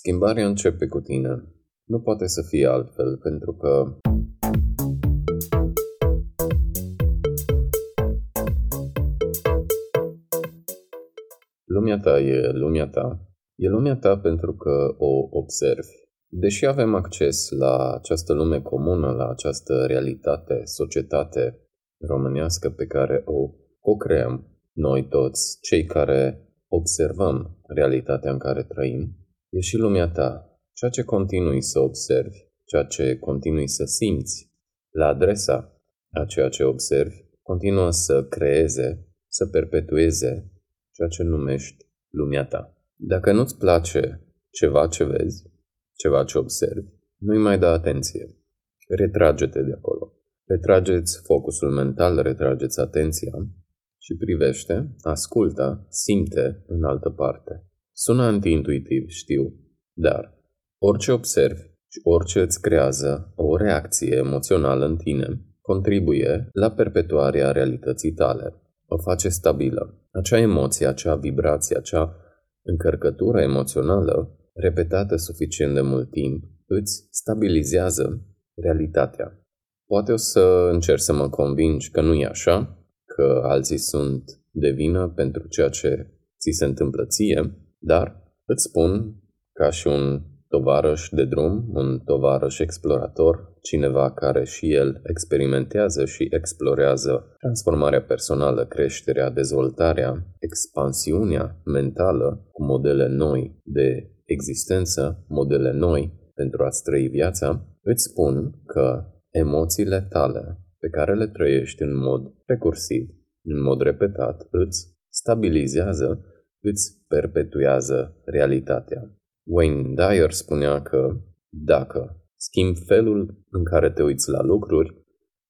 Schimbarea începe cu tine. Nu poate să fie altfel, pentru că lumea ta e lumea ta. E lumea ta pentru că o observi. Deși avem acces la această lume comună, la această realitate, societate românească pe care o, o creăm noi toți, cei care observăm realitatea în care trăim, e și lumea ta, ceea ce continui să observi, ceea ce continui să simți la adresa a ceea ce observi, continuă să creeze, să perpetueze ceea ce numești lumea ta. Dacă nu-ți place ceva ce vezi, ceva ce observi, nu-i mai da atenție. Retrage-te de acolo. Retrageți focusul mental, retrageți atenția și privește, ascultă, simte în altă parte. Sună antiintuitiv, știu, dar orice observi și orice îți creează o reacție emoțională în tine, contribuie la perpetuarea realității tale. O face stabilă. Acea emoție, acea vibrație, acea încărcătură emoțională, repetată suficient de mult timp, îți stabilizează realitatea. Poate o să încerci să mă convingi că nu e așa, că alții sunt de vină pentru ceea ce ți se întâmplă ție, dar îți spun, ca și un tovarăș de drum, un tovarăș explorator, cineva care și el experimentează și explorează transformarea personală, creșterea, dezvoltarea, expansiunea mentală cu modele noi de existență, modele noi pentru a-ți trăi viața, îți spun că emoțiile tale pe care le trăiești în mod recursiv, în mod repetat, îți stabilizează, îți perpetuează realitatea. Wayne Dyer spunea că dacă schimbi felul în care te uiți la lucruri,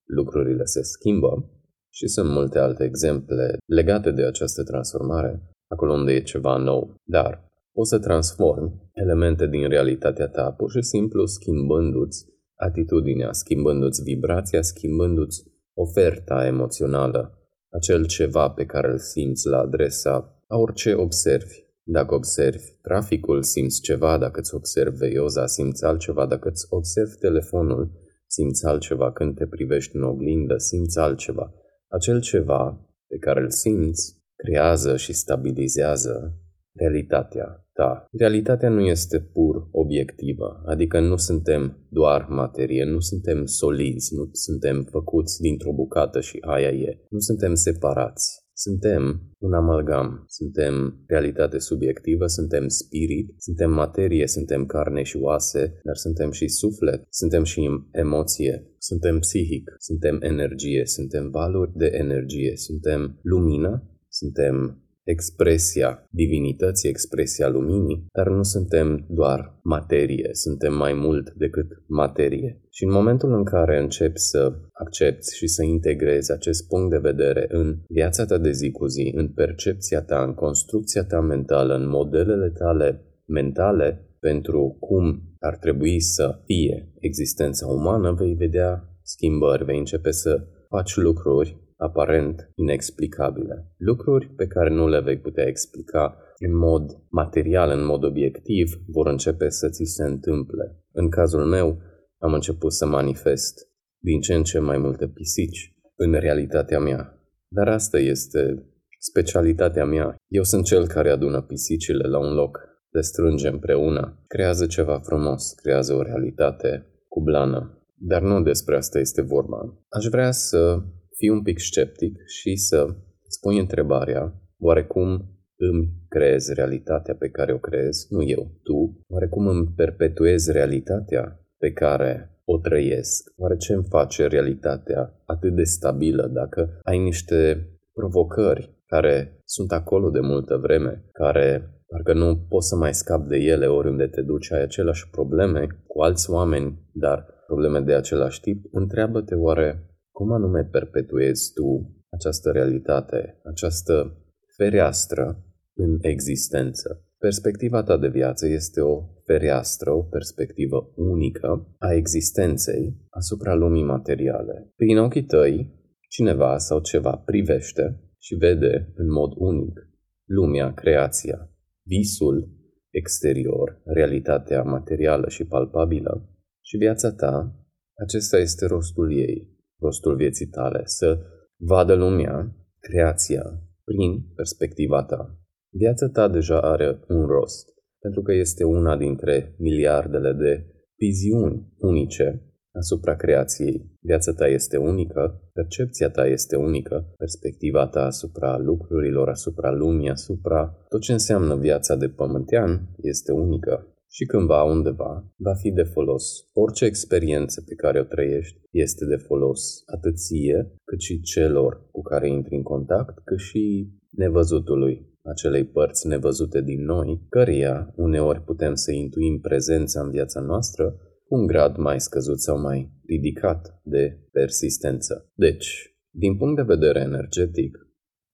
lucrurile se schimbă și sunt multe alte exemple legate de această transformare, acolo unde e ceva nou. Dar poți să transformi elemente din realitatea ta pur și simplu schimbându-ți atitudinea, schimbându-ți vibrația, schimbându-ți oferta emoțională, acel ceva pe care îl simți la adresa a orice observi. Dacă observi traficul, simți ceva, dacă îți observi veioza, simți altceva, dacă îți observi telefonul, simți altceva, când te privești în oglindă, simți altceva. Acel ceva pe care îl simți creează și stabilizează realitatea ta. Realitatea nu este pur obiectivă, adică nu suntem doar materie, nu suntem solizi, nu suntem făcuți dintr-o bucată și aia e. Nu suntem separați. Suntem un amalgam, suntem realitate subiectivă, suntem spirit, suntem materie, suntem carne și oase, dar suntem și suflet, suntem și emoție, suntem psihic, suntem energie, suntem valuri de energie, suntem lumină, suntem expresia divinității, expresia luminii, dar nu suntem doar materie, suntem mai mult decât materie. Și în momentul în care începi să accepti și să integrezi acest punct de vedere în viața ta de zi cu zi, în percepția ta, în construcția ta mentală, în modelele tale mentale pentru cum ar trebui să fie existența umană, vei vedea schimbări, vei începe să faci lucruri aparent inexplicabile. Lucruri pe care nu le vei putea explica în mod material, în mod obiectiv, vor începe să ți se întâmple. În cazul meu, am început să manifest din ce în ce mai multe pisici în realitatea mea. Dar asta este specialitatea mea. Eu sunt cel care adună pisicile la un loc, le strânge împreună, creează ceva frumos, creează o realitate cu blană. Dar nu despre asta este vorba. Aș vrea să fii un pic sceptic și să îți pui întrebarea, oare cum îmi creez realitatea pe care o creez, nu eu, tu, oare cum îmi perpetuez realitatea pe care o trăiesc, oare ce îmi face realitatea atât de stabilă dacă ai niște provocări care sunt acolo de multă vreme, care parcă nu poți să mai scapi de ele oriunde te duci, ai aceleași probleme cu alți oameni, dar probleme de același tip, întreabă-te oare cum anume perpetuezi tu această realitate, această fereastră în existență? Perspectiva ta de viață este o fereastră, o perspectivă unică a existenței asupra lumii materiale. Prin ochii tăi, cineva sau ceva privește și vede în mod unic lumea, creația, visul, exterior, realitatea materială și palpabilă, și viața ta, acesta este rostul ei, rostul vieții tale, să vadă lumea, creația, prin perspectiva ta. Viața ta deja are un rost, pentru că este una dintre miliardele de viziuni unice asupra creației. Viața ta este unică, percepția ta este unică, perspectiva ta asupra lucrurilor, asupra lumii, asupra tot ce înseamnă viața de pământean este unică și cândva undeva va fi de folos. Orice experiență pe care o trăiești este de folos atât ție cât și celor cu care intri în contact, cât și nevăzutului, acelei părți nevăzute din noi, căreia uneori putem să intuim prezența în viața noastră, un grad mai scăzut sau mai ridicat de persistență. Deci, din punct de vedere energetic,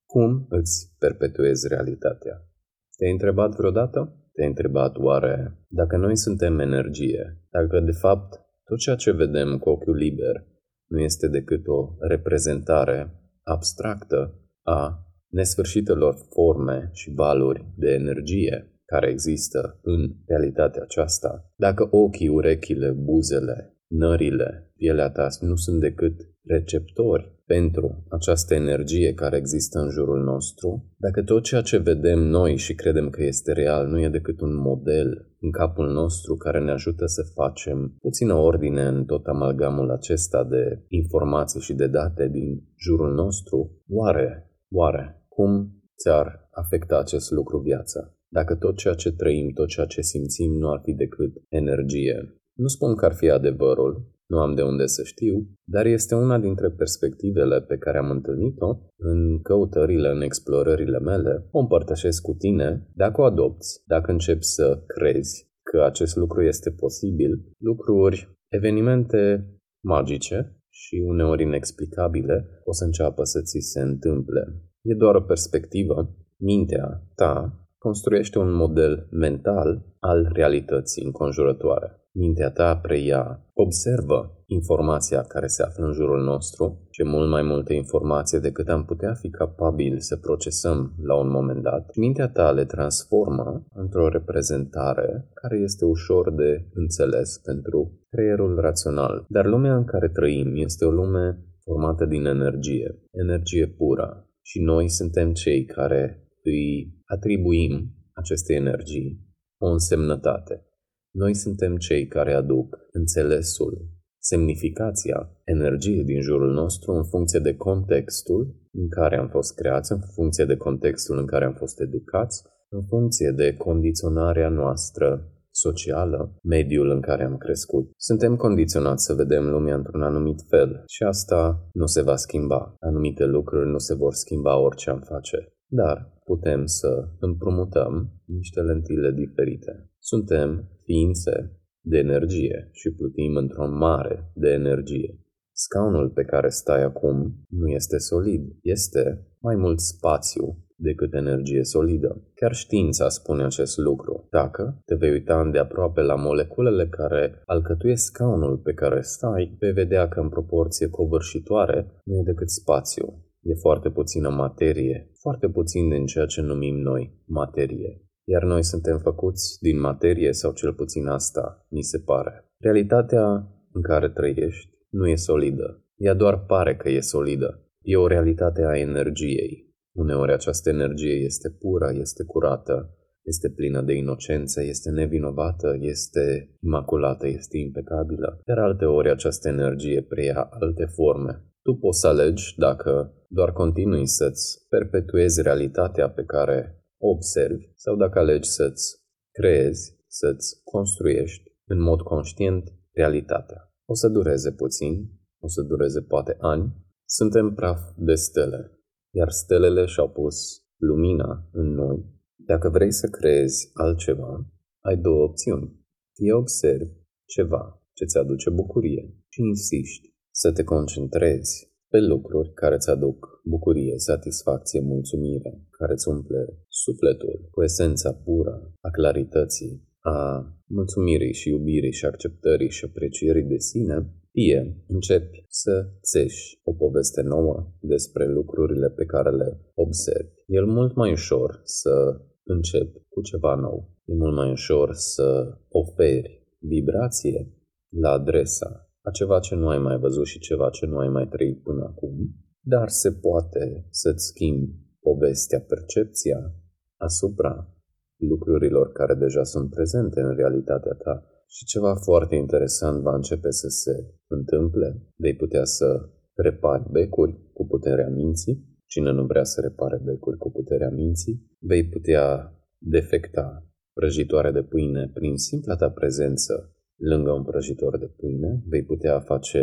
cum îți perpetuezi realitatea? Te-ai întrebat vreodată? Te-ai întrebat oare dacă noi suntem energie, dacă de fapt tot ceea ce vedem cu ochiul liber nu este decât o reprezentare abstractă a nesfârșitelor forme și valuri de energie care există în realitatea aceasta, dacă ochii, urechile, buzele, nările, pielea ta nu sunt decât receptori pentru această energie care există în jurul nostru, dacă tot ceea ce vedem noi și credem că este real nu e decât un model în capul nostru care ne ajută să facem puțină ordine în tot amalgamul acesta de informații și de date din jurul nostru, oare, oare, cum ți-ar afecta acest lucru viața? dacă tot ceea ce trăim, tot ceea ce simțim nu ar fi decât energie. Nu spun că ar fi adevărul, nu am de unde să știu, dar este una dintre perspectivele pe care am întâlnit-o în căutările, în explorările mele. O împărtășesc cu tine, dacă o adopți, dacă începi să crezi că acest lucru este posibil, lucruri, evenimente magice și uneori inexplicabile o să înceapă să ți se întâmple. E doar o perspectivă, mintea ta construiește un model mental al realității înconjurătoare. Mintea ta preia, observă informația care se află în jurul nostru și mult mai multă informație decât am putea fi capabili să procesăm la un moment dat. Mintea ta le transformă într-o reprezentare care este ușor de înțeles pentru creierul rațional. Dar lumea în care trăim este o lume formată din energie, energie pură. Și noi suntem cei care îi atribuim acestei energii o însemnătate. Noi suntem cei care aduc înțelesul, semnificația energiei din jurul nostru în funcție de contextul în care am fost creați, în funcție de contextul în care am fost educați, în funcție de condiționarea noastră socială, mediul în care am crescut. Suntem condiționați să vedem lumea într-un anumit fel și asta nu se va schimba. Anumite lucruri nu se vor schimba orice am face dar putem să împrumutăm niște lentile diferite. Suntem ființe de energie și plutim într-o mare de energie. Scaunul pe care stai acum nu este solid, este mai mult spațiu decât energie solidă. Chiar știința spune acest lucru. Dacă te vei uita îndeaproape la moleculele care alcătuiesc scaunul pe care stai, vei vedea că în proporție covârșitoare nu e decât spațiu. E foarte puțină materie, foarte puțin din ceea ce numim noi materie. Iar noi suntem făcuți din materie sau cel puțin asta, mi se pare. Realitatea în care trăiești nu e solidă. Ea doar pare că e solidă. E o realitate a energiei. Uneori această energie este pură, este curată, este plină de inocență, este nevinovată, este imaculată, este impecabilă. Iar alte ori această energie preia alte forme, tu poți să alegi dacă doar continui să-ți perpetuezi realitatea pe care o observi sau dacă alegi să-ți creezi, să-ți construiești în mod conștient realitatea. O să dureze puțin, o să dureze poate ani. Suntem praf de stele, iar stelele și-au pus lumina în noi. Dacă vrei să creezi altceva, ai două opțiuni. Fie observi ceva ce ți aduce bucurie și insiști să te concentrezi pe lucruri care îți aduc bucurie, satisfacție, mulțumire, care îți umple sufletul cu esența pură a clarității, a mulțumirii și iubirii și acceptării și aprecierii de sine, fie începi să țeși o poveste nouă despre lucrurile pe care le observi. E mult mai ușor să începi cu ceva nou E mult mai ușor să oferi vibrație la adresa a ceva ce nu ai mai văzut și ceva ce nu ai mai trăit până acum, dar se poate să-ți schimbi povestea, percepția asupra lucrurilor care deja sunt prezente în realitatea ta și ceva foarte interesant va începe să se întâmple. Vei putea să repari becuri cu puterea minții. Cine nu vrea să repare becuri cu puterea minții, vei putea defecta prăjitoare de pâine prin simpla ta prezență lângă un prăjitor de pâine. Vei putea face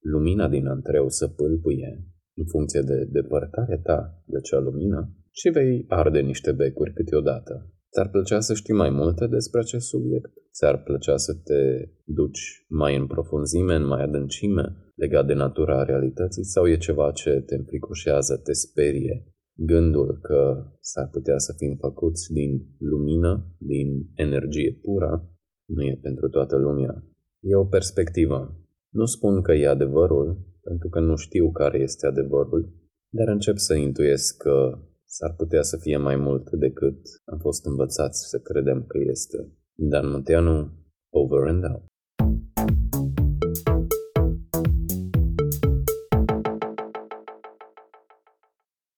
lumina din antreu să pâlpâie în funcție de depărtarea ta de acea lumină și vei arde niște becuri câteodată. Ți-ar plăcea să știi mai multe despre acest subiect? Ți-ar plăcea să te duci mai în profunzime, în mai adâncime, legat de natura realității sau e ceva ce te înfricoșează, te sperie? Gândul că s-ar putea să fim făcuți din lumină, din energie pură, nu e pentru toată lumea. E o perspectivă. Nu spun că e adevărul, pentru că nu știu care este adevărul, dar încep să intuiesc că s-ar putea să fie mai mult decât am fost învățați să credem că este. Dan Munteanu, over and out.